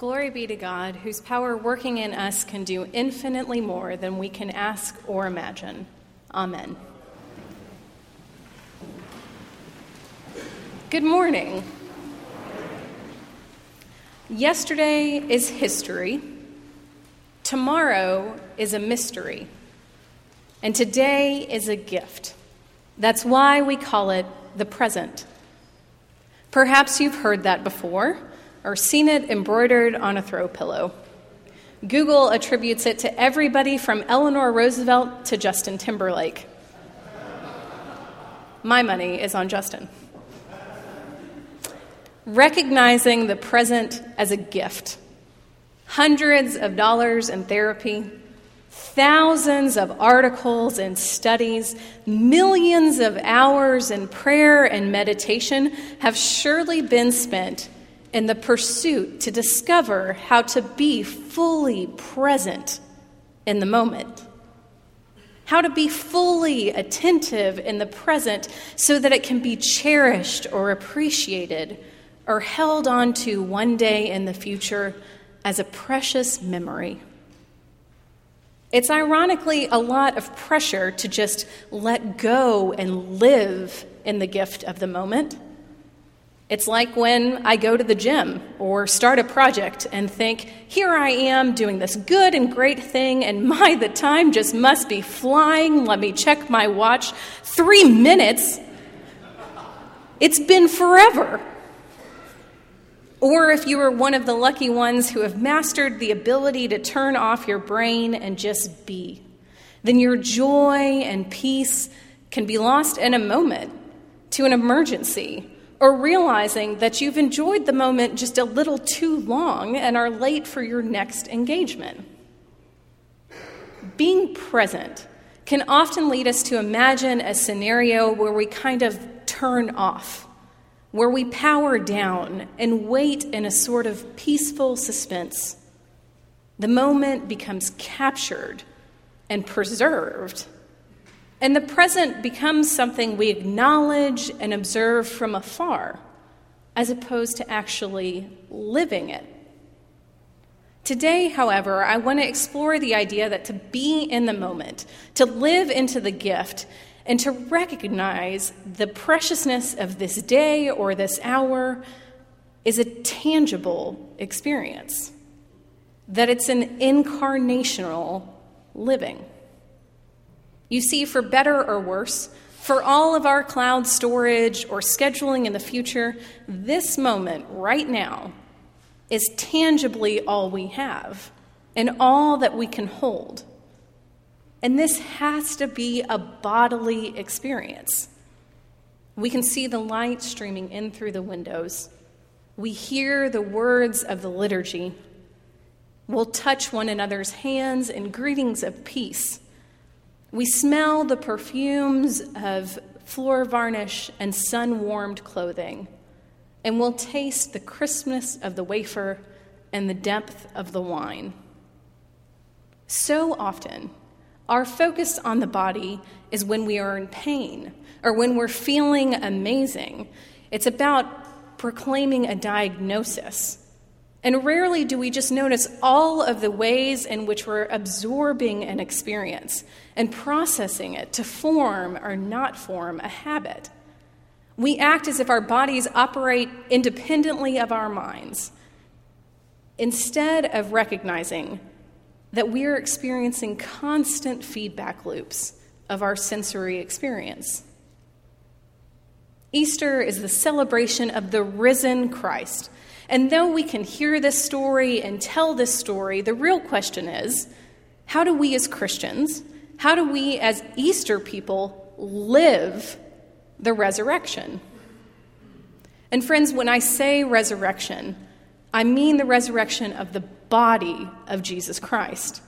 Glory be to God, whose power working in us can do infinitely more than we can ask or imagine. Amen. Good morning. Yesterday is history. Tomorrow is a mystery. And today is a gift. That's why we call it the present. Perhaps you've heard that before or seen it embroidered on a throw pillow. Google attributes it to everybody from Eleanor Roosevelt to Justin Timberlake. My money is on Justin. Recognizing the present as a gift. Hundreds of dollars in therapy, thousands of articles and studies, millions of hours in prayer and meditation have surely been spent in the pursuit to discover how to be fully present in the moment. How to be fully attentive in the present so that it can be cherished or appreciated or held on to one day in the future as a precious memory. It's ironically a lot of pressure to just let go and live in the gift of the moment it's like when I go to the gym or start a project and think, here I am doing this good and great thing, and my, the time just must be flying. Let me check my watch. Three minutes. It's been forever. Or if you are one of the lucky ones who have mastered the ability to turn off your brain and just be, then your joy and peace can be lost in a moment to an emergency or realizing that you've enjoyed the moment just a little too long and are late for your next engagement. Being present can often lead us to imagine a scenario where we kind of turn off, where we power down and wait in a sort of peaceful suspense. The moment becomes captured and preserved and the present becomes something we acknowledge and observe from afar, as opposed to actually living it. Today, however, I want to explore the idea that to be in the moment, to live into the gift, and to recognize the preciousness of this day or this hour is a tangible experience, that it's an incarnational living. You see, for better or worse, for all of our cloud storage or scheduling in the future, this moment right now is tangibly all we have and all that we can hold. And this has to be a bodily experience. We can see the light streaming in through the windows. We hear the words of the liturgy. We'll touch one another's hands in greetings of peace. We smell the perfumes of floor varnish and sun warmed clothing, and we'll taste the crispness of the wafer and the depth of the wine. So often, our focus on the body is when we are in pain or when we're feeling amazing. It's about proclaiming a diagnosis and rarely do we just notice all of the ways in which we're absorbing an experience and processing it to form or not form a habit. We act as if our bodies operate independently of our minds instead of recognizing that we are experiencing constant feedback loops of our sensory experience. Easter is the celebration of the risen Christ and though we can hear this story and tell this story, the real question is how do we as Christians, how do we as Easter people live the resurrection? And friends, when I say resurrection, I mean the resurrection of the body of Jesus Christ.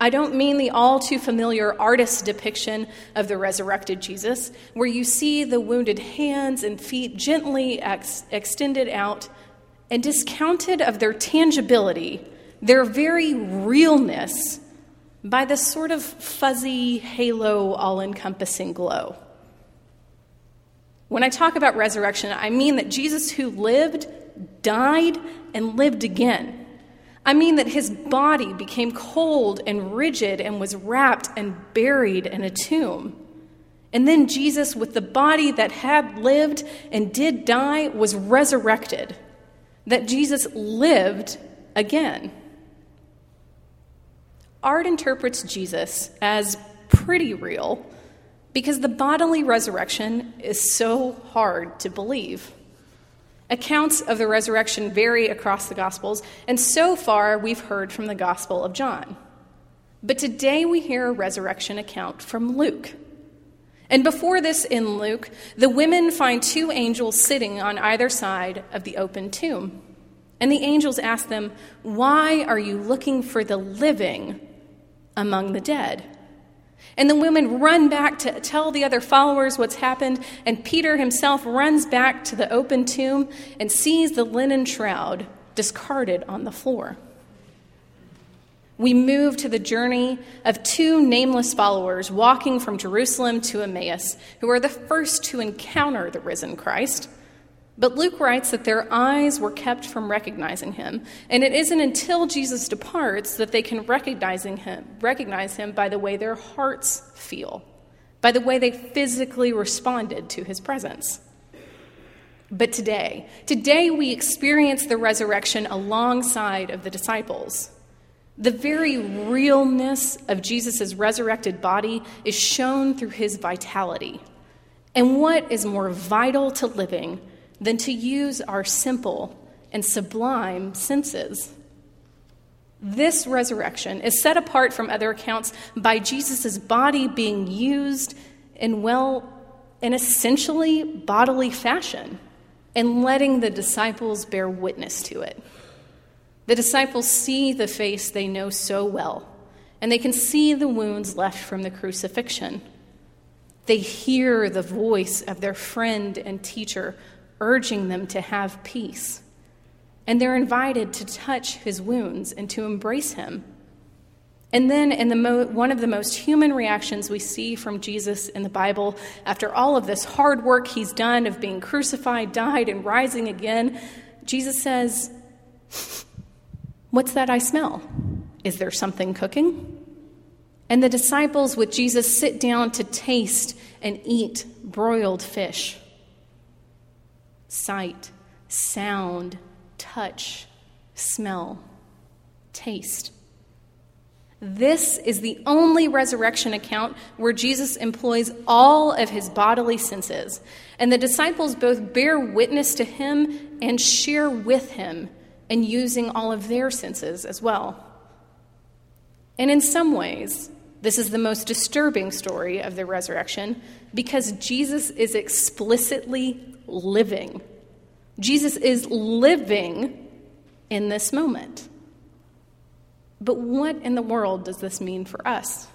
I don't mean the all too familiar artist's depiction of the resurrected Jesus, where you see the wounded hands and feet gently ex- extended out and discounted of their tangibility, their very realness, by this sort of fuzzy, halo, all encompassing glow. When I talk about resurrection, I mean that Jesus, who lived, died, and lived again, I mean that his body became cold and rigid and was wrapped and buried in a tomb. And then Jesus, with the body that had lived and did die, was resurrected. That Jesus lived again. Art interprets Jesus as pretty real because the bodily resurrection is so hard to believe. Accounts of the resurrection vary across the Gospels, and so far we've heard from the Gospel of John. But today we hear a resurrection account from Luke. And before this in Luke, the women find two angels sitting on either side of the open tomb. And the angels ask them, Why are you looking for the living among the dead? And the women run back to tell the other followers what's happened, and Peter himself runs back to the open tomb and sees the linen shroud discarded on the floor. We move to the journey of two nameless followers walking from Jerusalem to Emmaus, who are the first to encounter the risen Christ. But Luke writes that their eyes were kept from recognizing him, and it isn't until Jesus departs that they can recognizing him, recognize him by the way their hearts feel, by the way they physically responded to his presence. But today, today we experience the resurrection alongside of the disciples. The very realness of Jesus' resurrected body is shown through his vitality. And what is more vital to living than to use our simple and sublime senses? This resurrection is set apart from other accounts by Jesus' body being used in, well, in essentially bodily fashion and letting the disciples bear witness to it. The disciples see the face they know so well, and they can see the wounds left from the crucifixion. They hear the voice of their friend and teacher urging them to have peace. And they're invited to touch his wounds and to embrace him. And then, in the mo- one of the most human reactions we see from Jesus in the Bible, after all of this hard work he's done of being crucified, died, and rising again, Jesus says, What's that I smell? Is there something cooking? And the disciples with Jesus sit down to taste and eat broiled fish. Sight, sound, touch, smell, taste. This is the only resurrection account where Jesus employs all of his bodily senses, and the disciples both bear witness to him and share with him and using all of their senses as well. And in some ways, this is the most disturbing story of the resurrection because Jesus is explicitly living. Jesus is living in this moment. But what in the world does this mean for us?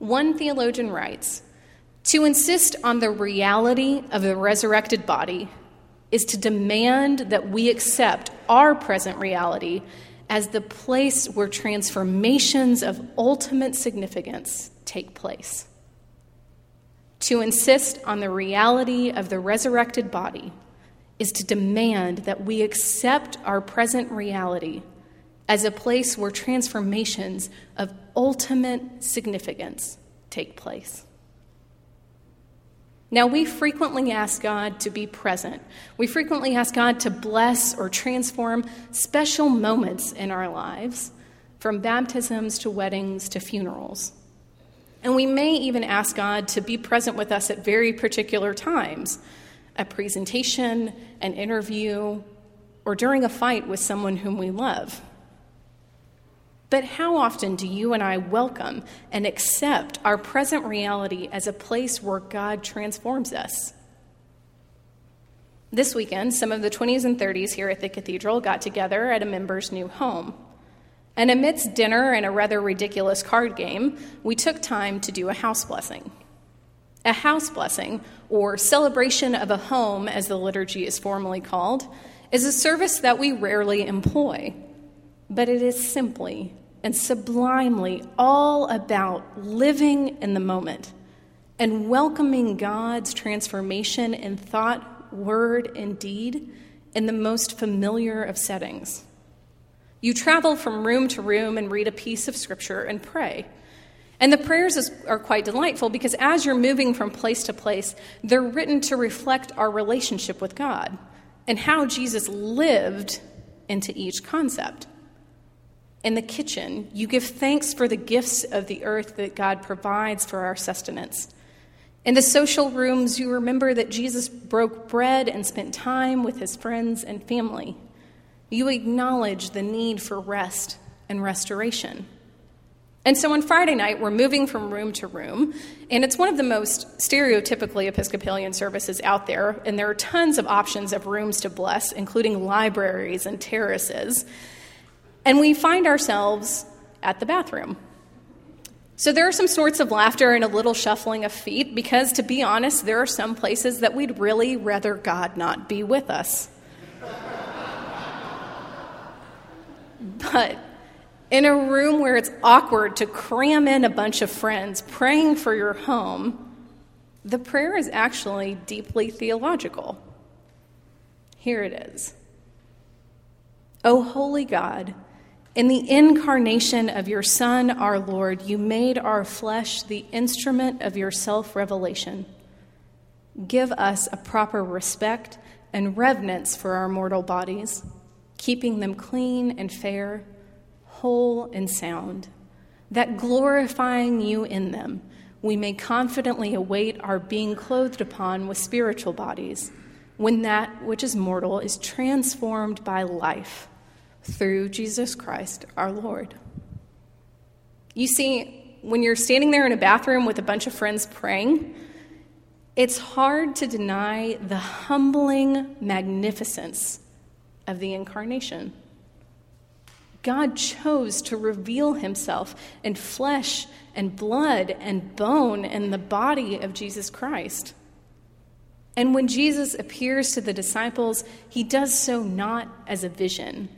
One theologian writes To insist on the reality of the resurrected body is to demand that we accept our present reality as the place where transformations of ultimate significance take place. To insist on the reality of the resurrected body is to demand that we accept our present reality as a place where transformations of ultimate significance take place. Now, we frequently ask God to be present. We frequently ask God to bless or transform special moments in our lives, from baptisms to weddings to funerals. And we may even ask God to be present with us at very particular times a presentation, an interview, or during a fight with someone whom we love. But how often do you and I welcome and accept our present reality as a place where God transforms us? This weekend, some of the 20s and 30s here at the cathedral got together at a member's new home. And amidst dinner and a rather ridiculous card game, we took time to do a house blessing. A house blessing, or celebration of a home as the liturgy is formally called, is a service that we rarely employ, but it is simply and sublimely all about living in the moment and welcoming God's transformation in thought, word, and deed in the most familiar of settings. You travel from room to room and read a piece of scripture and pray. And the prayers is, are quite delightful because as you're moving from place to place, they're written to reflect our relationship with God and how Jesus lived into each concept. In the kitchen, you give thanks for the gifts of the earth that God provides for our sustenance. In the social rooms, you remember that Jesus broke bread and spent time with his friends and family. You acknowledge the need for rest and restoration. And so on Friday night, we're moving from room to room, and it's one of the most stereotypically Episcopalian services out there, and there are tons of options of rooms to bless, including libraries and terraces. And we find ourselves at the bathroom. So there are some sorts of laughter and a little shuffling of feet because, to be honest, there are some places that we'd really rather God not be with us. but in a room where it's awkward to cram in a bunch of friends praying for your home, the prayer is actually deeply theological. Here it is O holy God, in the incarnation of your Son, our Lord, you made our flesh the instrument of your self revelation. Give us a proper respect and reverence for our mortal bodies, keeping them clean and fair, whole and sound, that glorifying you in them, we may confidently await our being clothed upon with spiritual bodies, when that which is mortal is transformed by life through Jesus Christ our Lord. You see, when you're standing there in a bathroom with a bunch of friends praying, it's hard to deny the humbling magnificence of the incarnation. God chose to reveal himself in flesh and blood and bone in the body of Jesus Christ. And when Jesus appears to the disciples, he does so not as a vision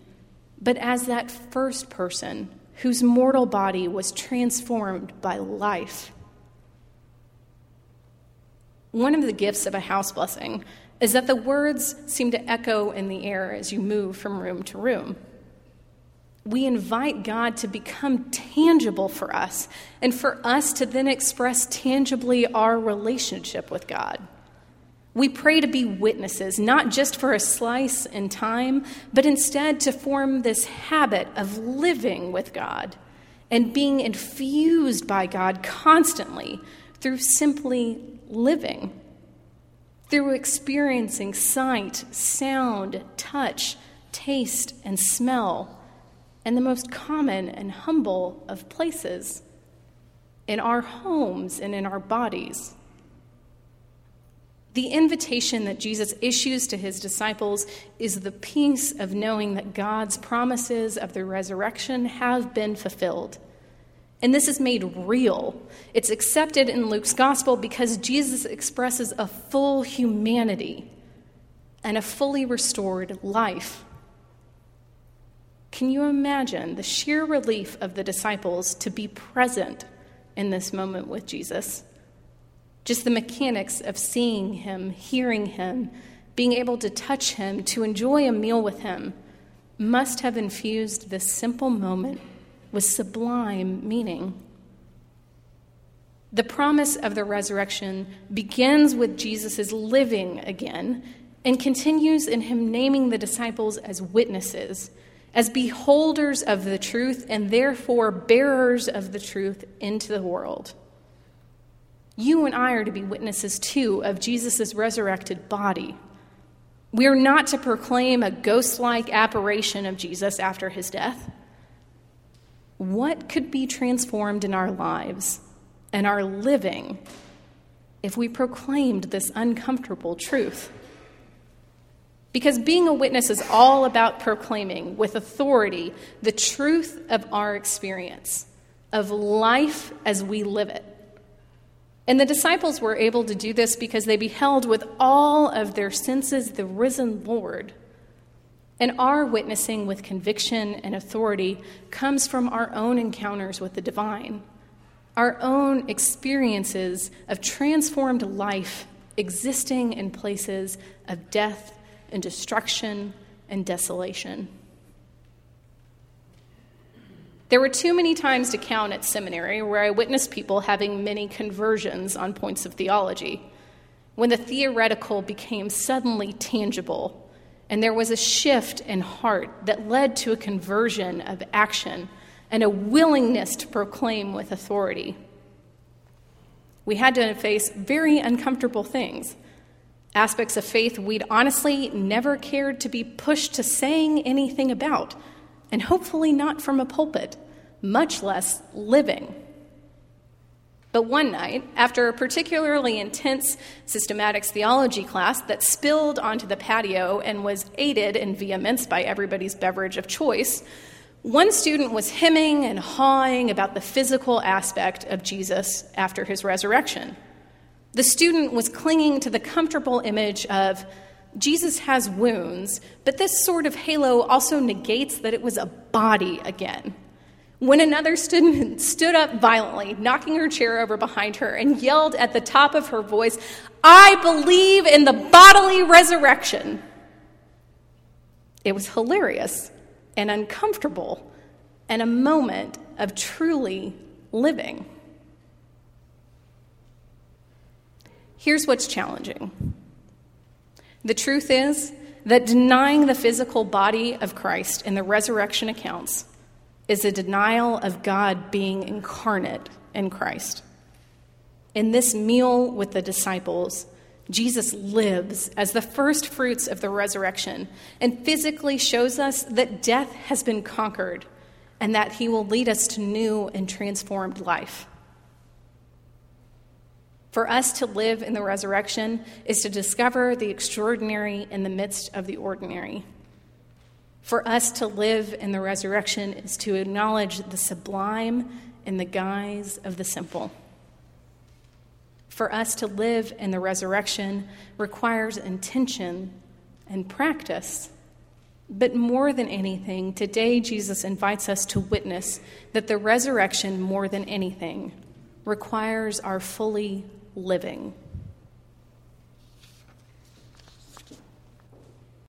but as that first person whose mortal body was transformed by life. One of the gifts of a house blessing is that the words seem to echo in the air as you move from room to room. We invite God to become tangible for us and for us to then express tangibly our relationship with God. We pray to be witnesses, not just for a slice in time, but instead to form this habit of living with God and being infused by God constantly through simply living, through experiencing sight, sound, touch, taste, and smell, and the most common and humble of places in our homes and in our bodies. The invitation that Jesus issues to his disciples is the peace of knowing that God's promises of the resurrection have been fulfilled. And this is made real. It's accepted in Luke's gospel because Jesus expresses a full humanity and a fully restored life. Can you imagine the sheer relief of the disciples to be present in this moment with Jesus? Just the mechanics of seeing him, hearing him, being able to touch him, to enjoy a meal with him, must have infused this simple moment with sublime meaning. The promise of the resurrection begins with Jesus' living again and continues in him naming the disciples as witnesses, as beholders of the truth, and therefore bearers of the truth into the world. You and I are to be witnesses too of Jesus' resurrected body. We are not to proclaim a ghost like apparition of Jesus after his death. What could be transformed in our lives and our living if we proclaimed this uncomfortable truth? Because being a witness is all about proclaiming with authority the truth of our experience, of life as we live it. And the disciples were able to do this because they beheld with all of their senses the risen Lord. And our witnessing with conviction and authority comes from our own encounters with the divine, our own experiences of transformed life existing in places of death and destruction and desolation. There were too many times to count at seminary where I witnessed people having many conversions on points of theology, when the theoretical became suddenly tangible, and there was a shift in heart that led to a conversion of action and a willingness to proclaim with authority. We had to face very uncomfortable things. Aspects of faith we'd honestly never cared to be pushed to saying anything about and hopefully not from a pulpit, much less living. But one night, after a particularly intense systematics theology class that spilled onto the patio and was aided in vehemence by everybody's beverage of choice, one student was hemming and hawing about the physical aspect of Jesus after his resurrection. The student was clinging to the comfortable image of Jesus has wounds, but this sort of halo also negates that it was a body again. When another student stood up violently, knocking her chair over behind her, and yelled at the top of her voice, I believe in the bodily resurrection. It was hilarious and uncomfortable and a moment of truly living. Here's what's challenging the truth is that denying the physical body of Christ in the resurrection accounts is a denial of God being incarnate in Christ. In this meal with the disciples, Jesus lives as the first fruits of the resurrection and physically shows us that death has been conquered and that he will lead us to new and transformed life. For us to live in the resurrection is to discover the extraordinary in the midst of the ordinary. For us to live in the resurrection is to acknowledge the sublime in the guise of the simple. For us to live in the resurrection requires intention and practice. But more than anything, today Jesus invites us to witness that the resurrection, more than anything, requires our fully living.